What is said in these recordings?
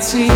Did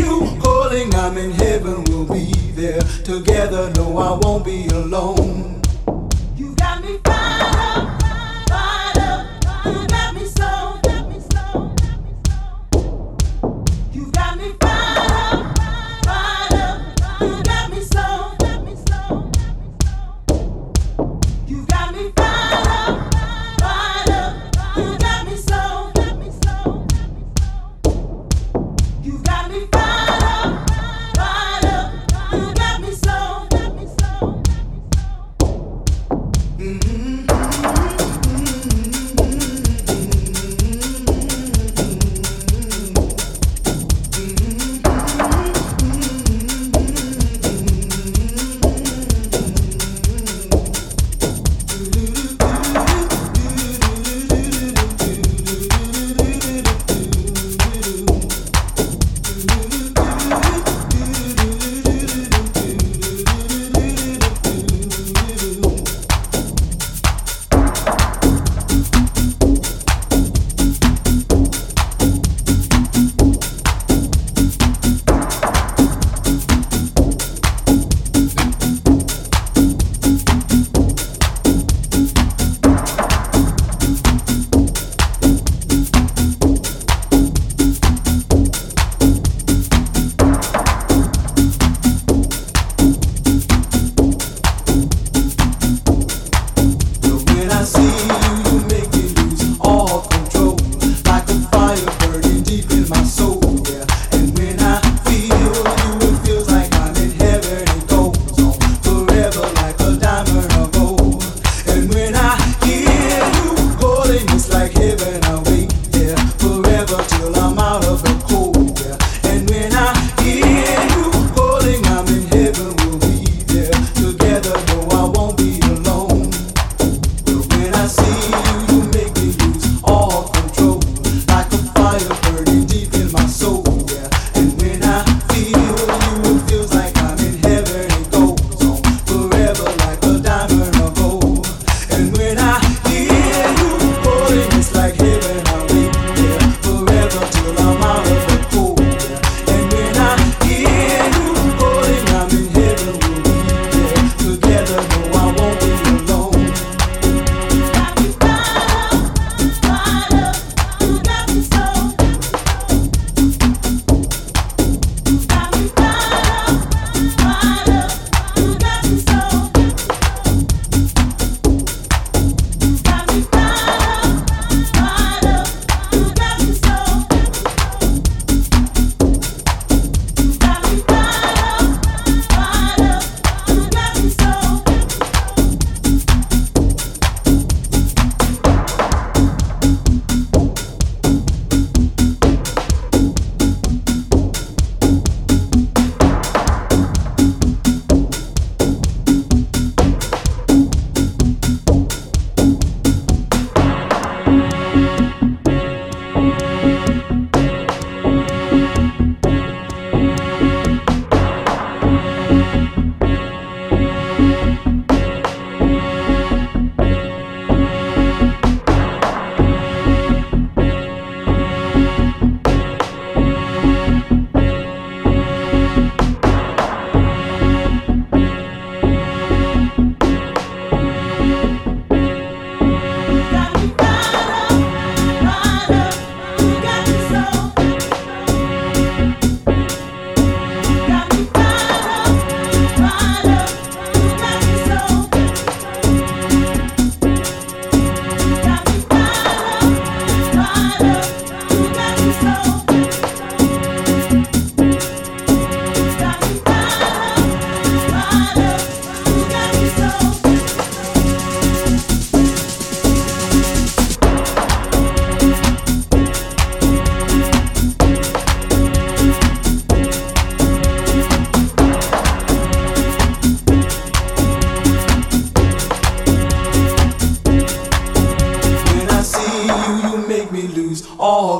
you calling, I'm in heaven, we'll be there together. No, I won't be alone.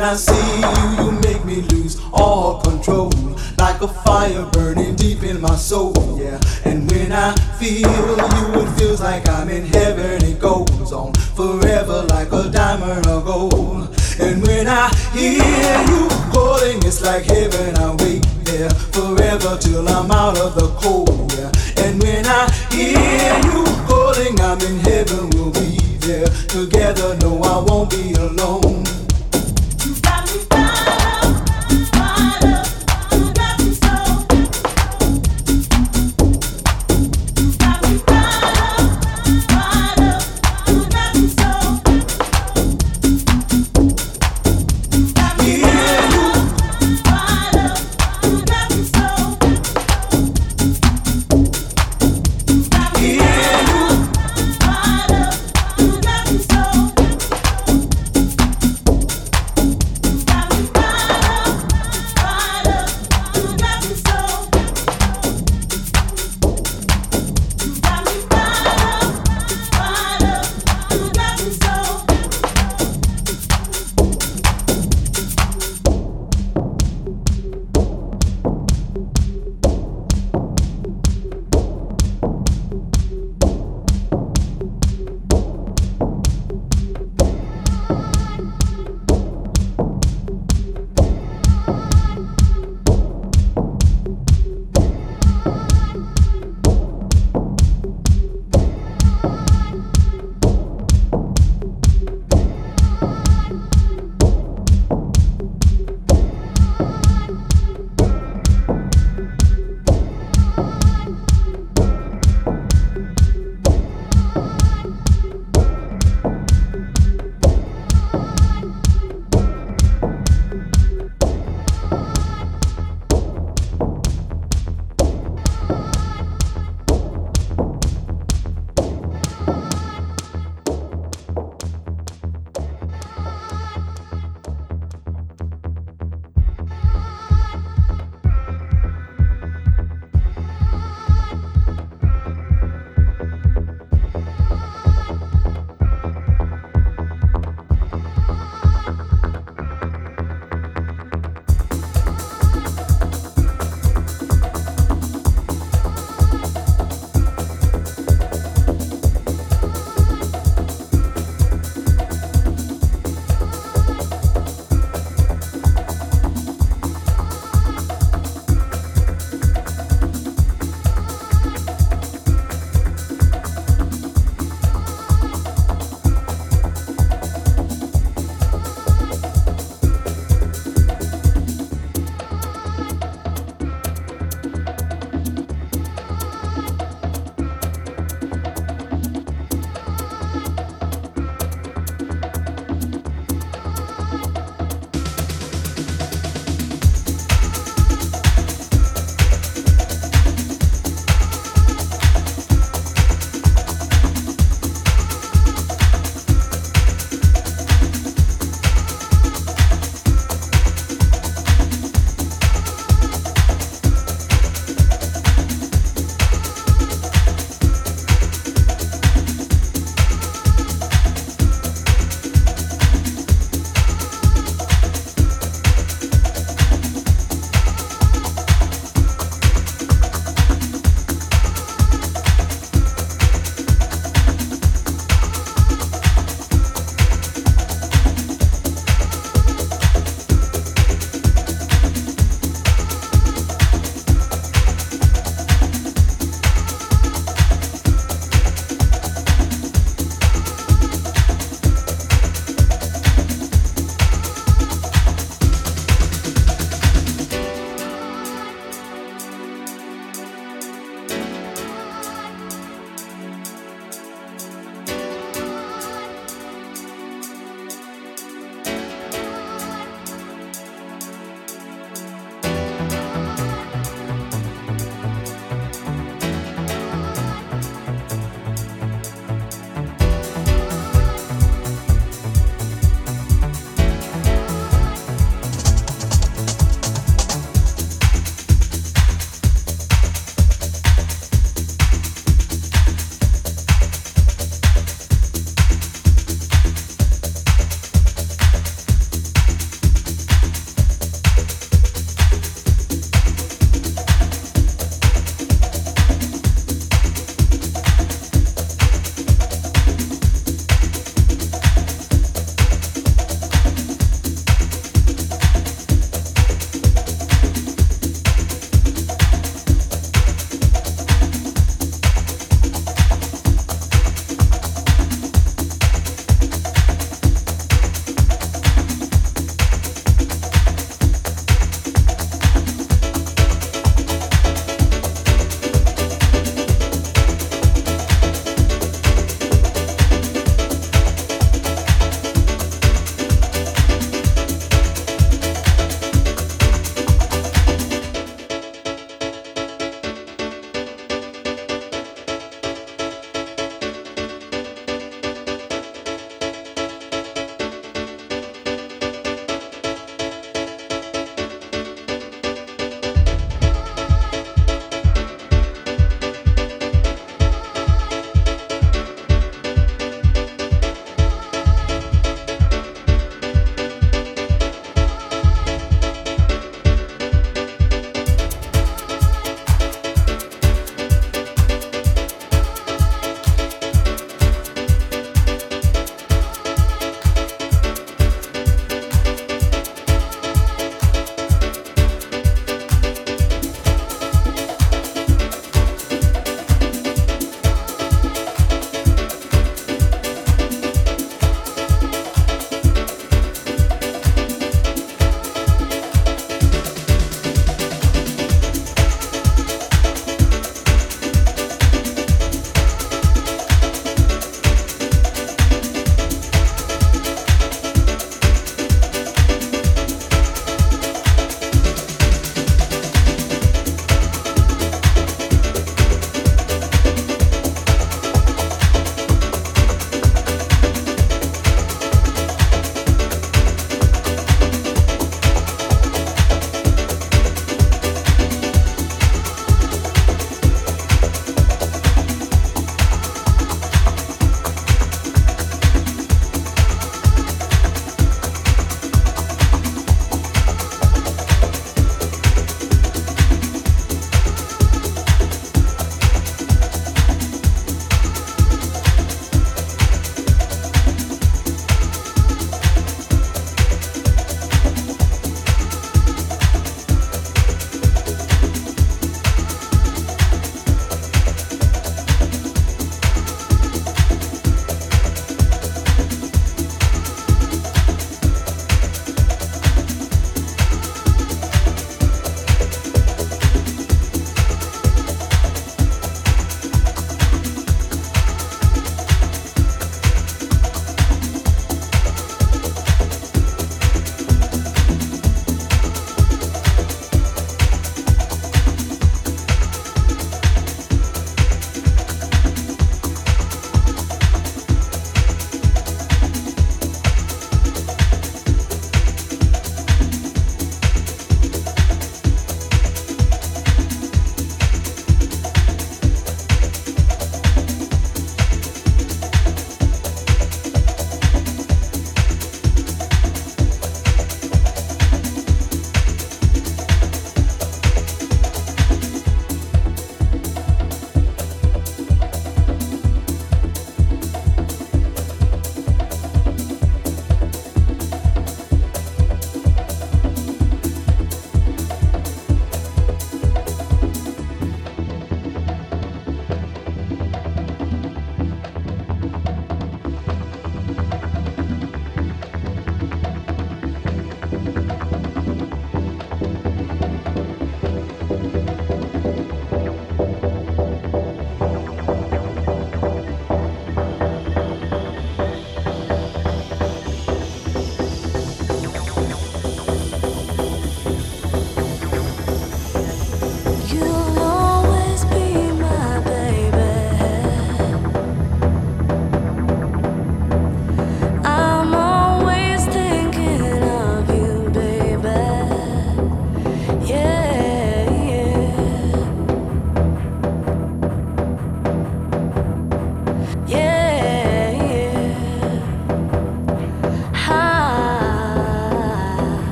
When I see you, you make me lose all control. Like a fire burning deep in my soul, yeah. And when I feel you, it feels like I'm in heaven. It goes on forever like a diamond of gold. And when I hear you calling, it's like heaven. I wait there forever till I'm out of the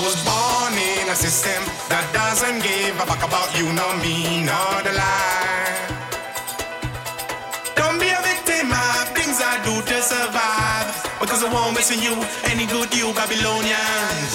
was born in a system that doesn't give a fuck about you, nor me, nor the lie. Don't be a victim of things I do to survive, because I won't miss you any good, you Babylonians.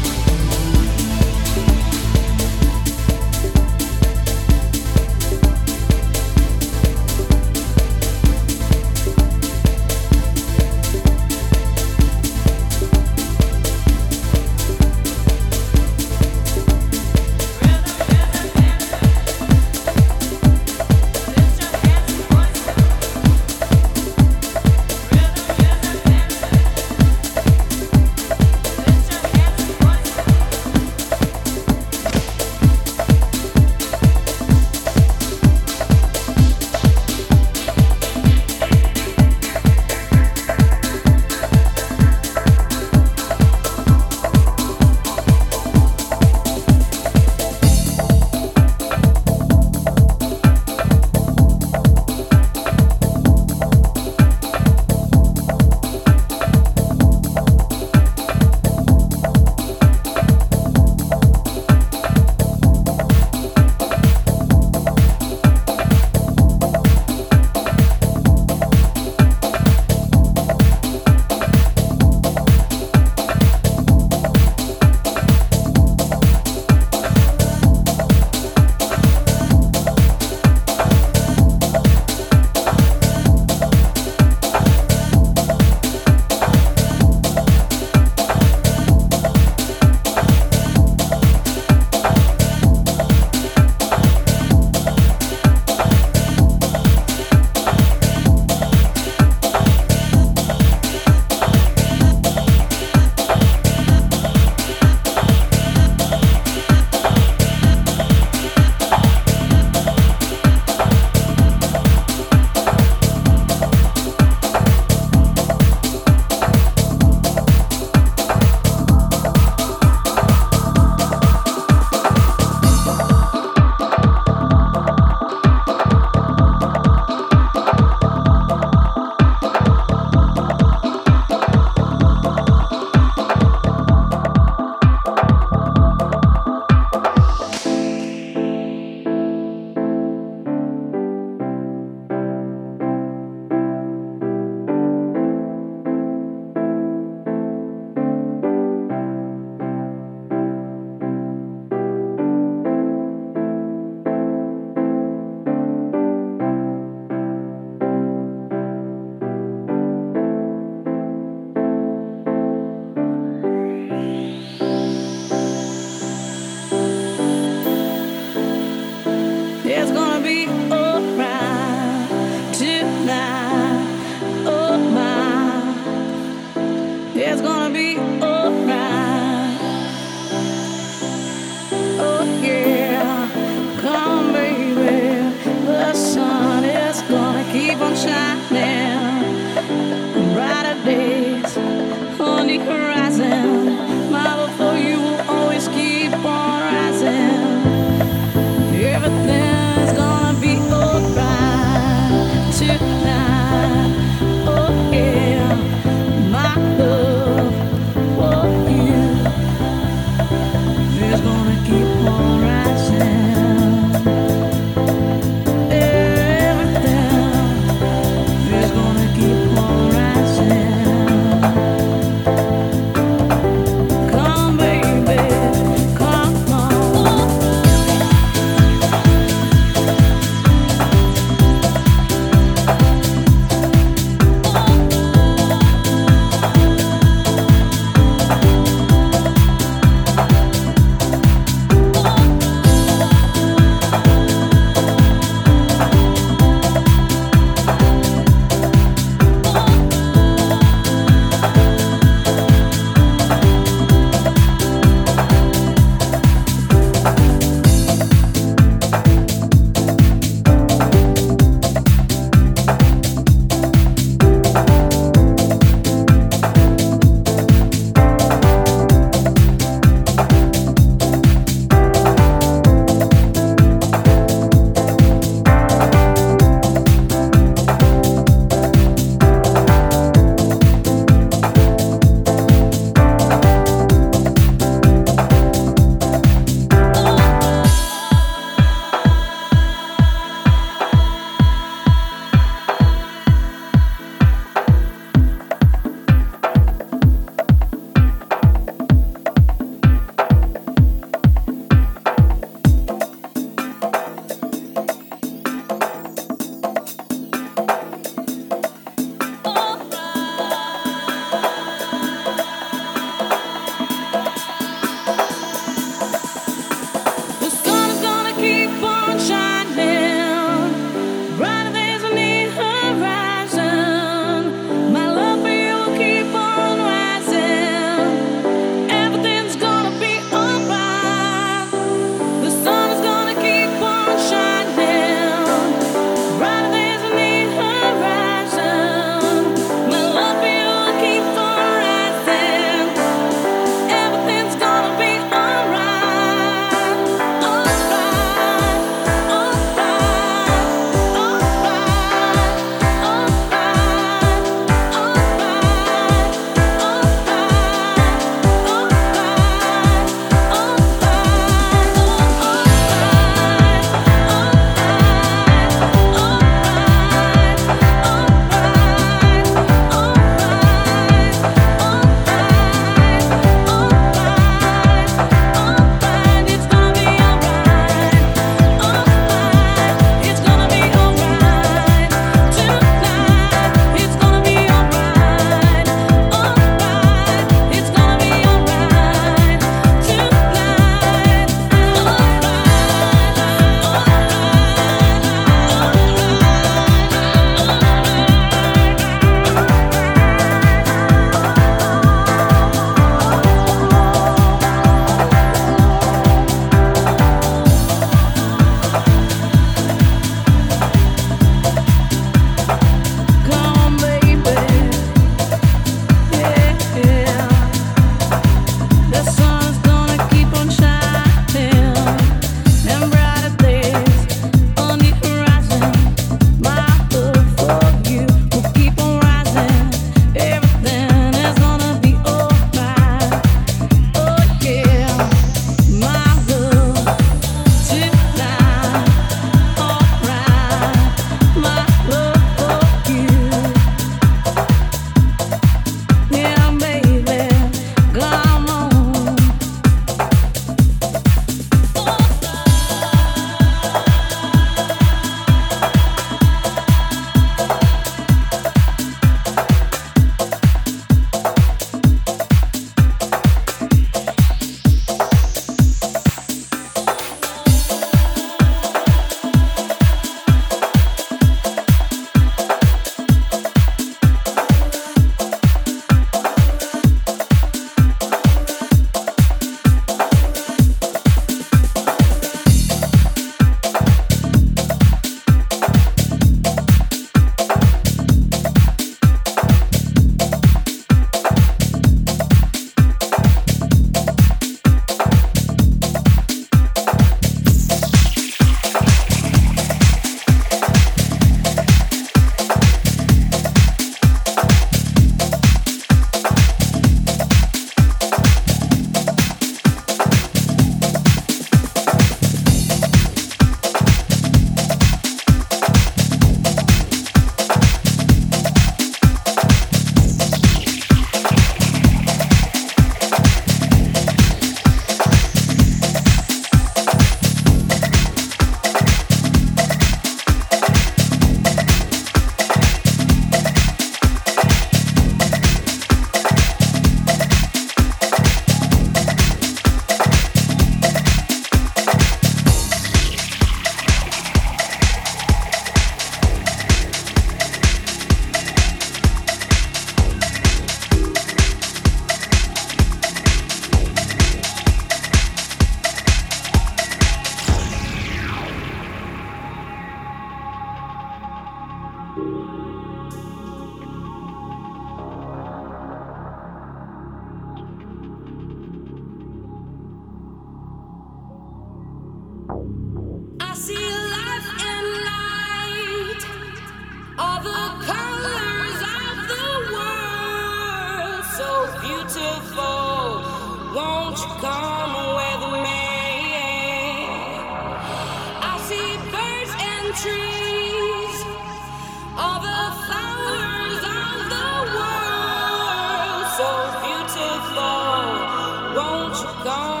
gone.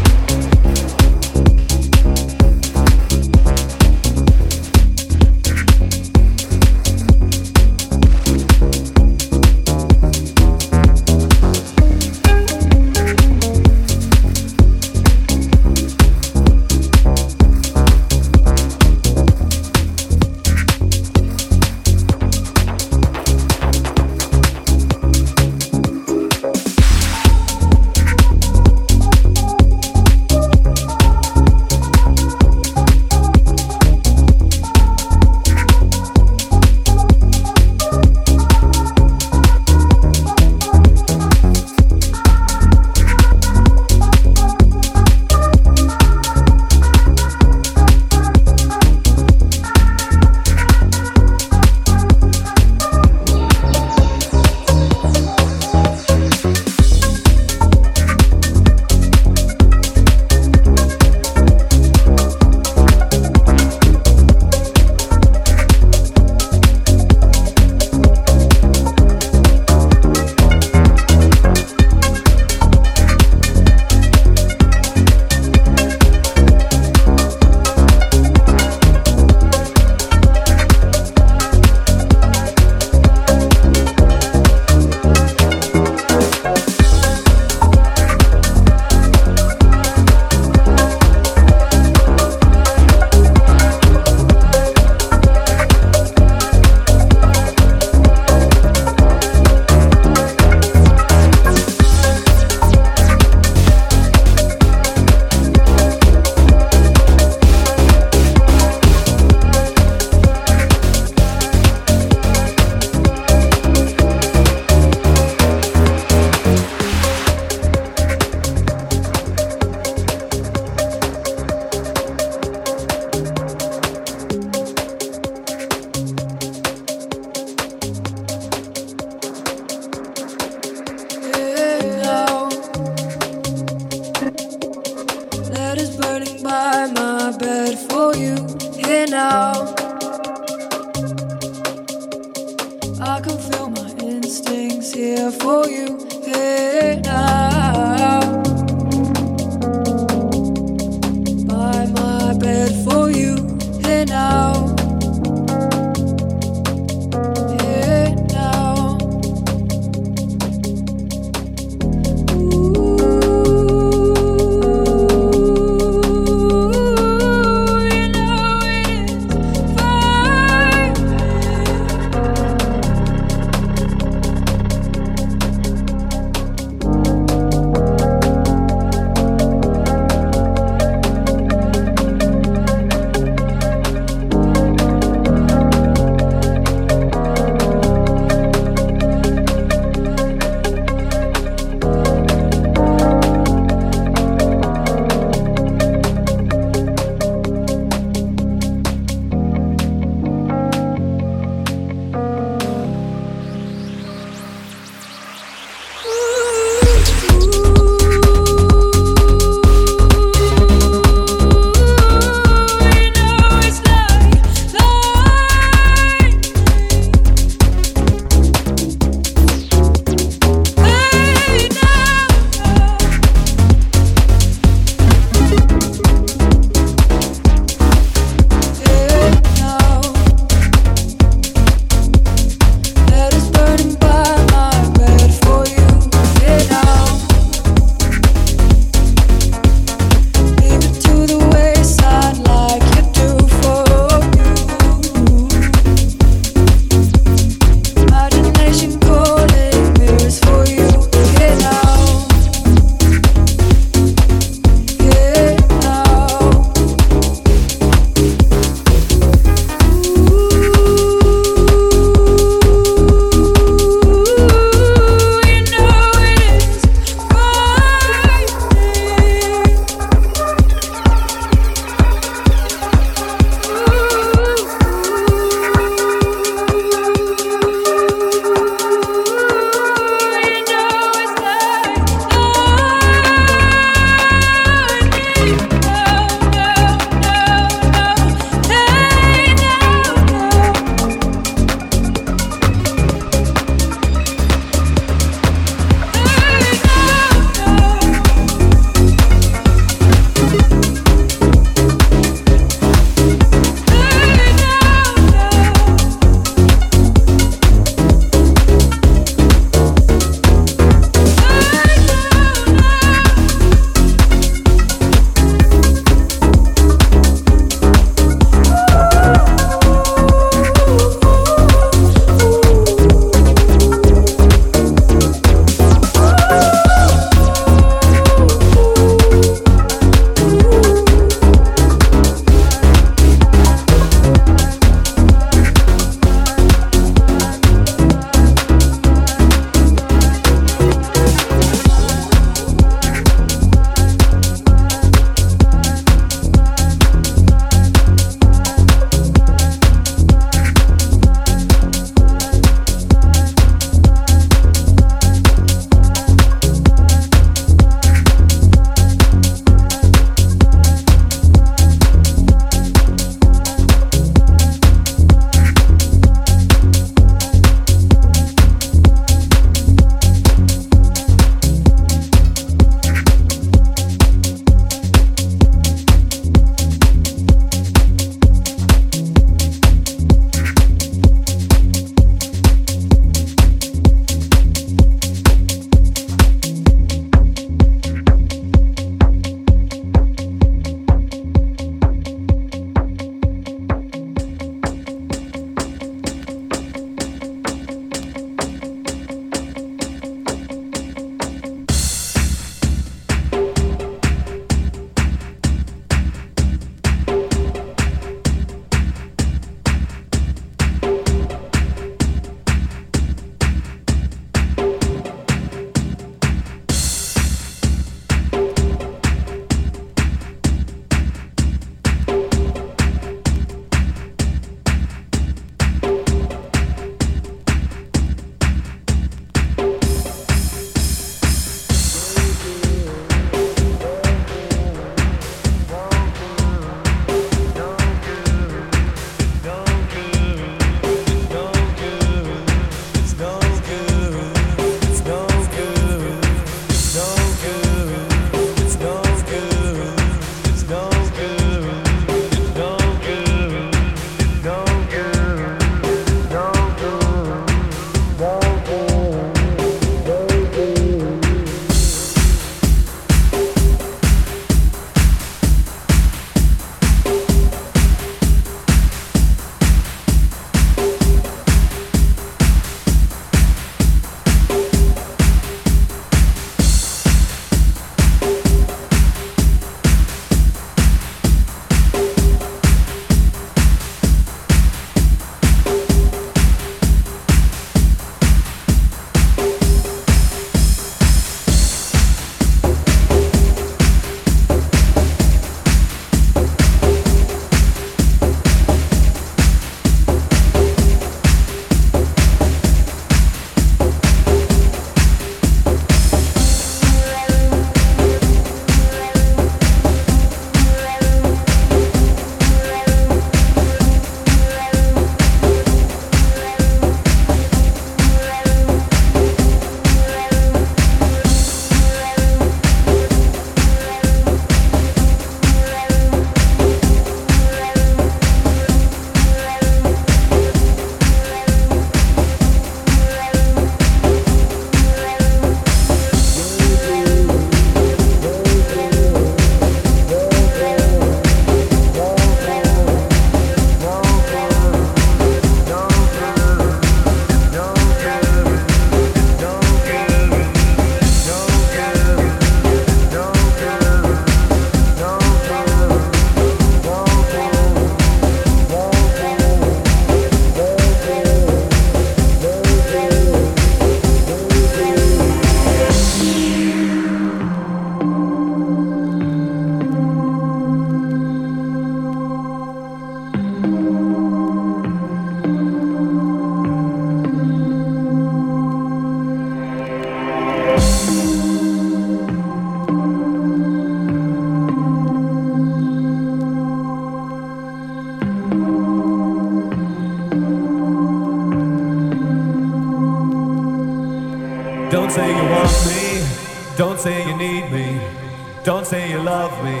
Love me.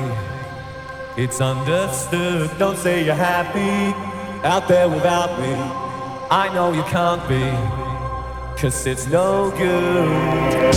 It's understood, don't say you're happy out there without me. I know you can't be, cause it's no good.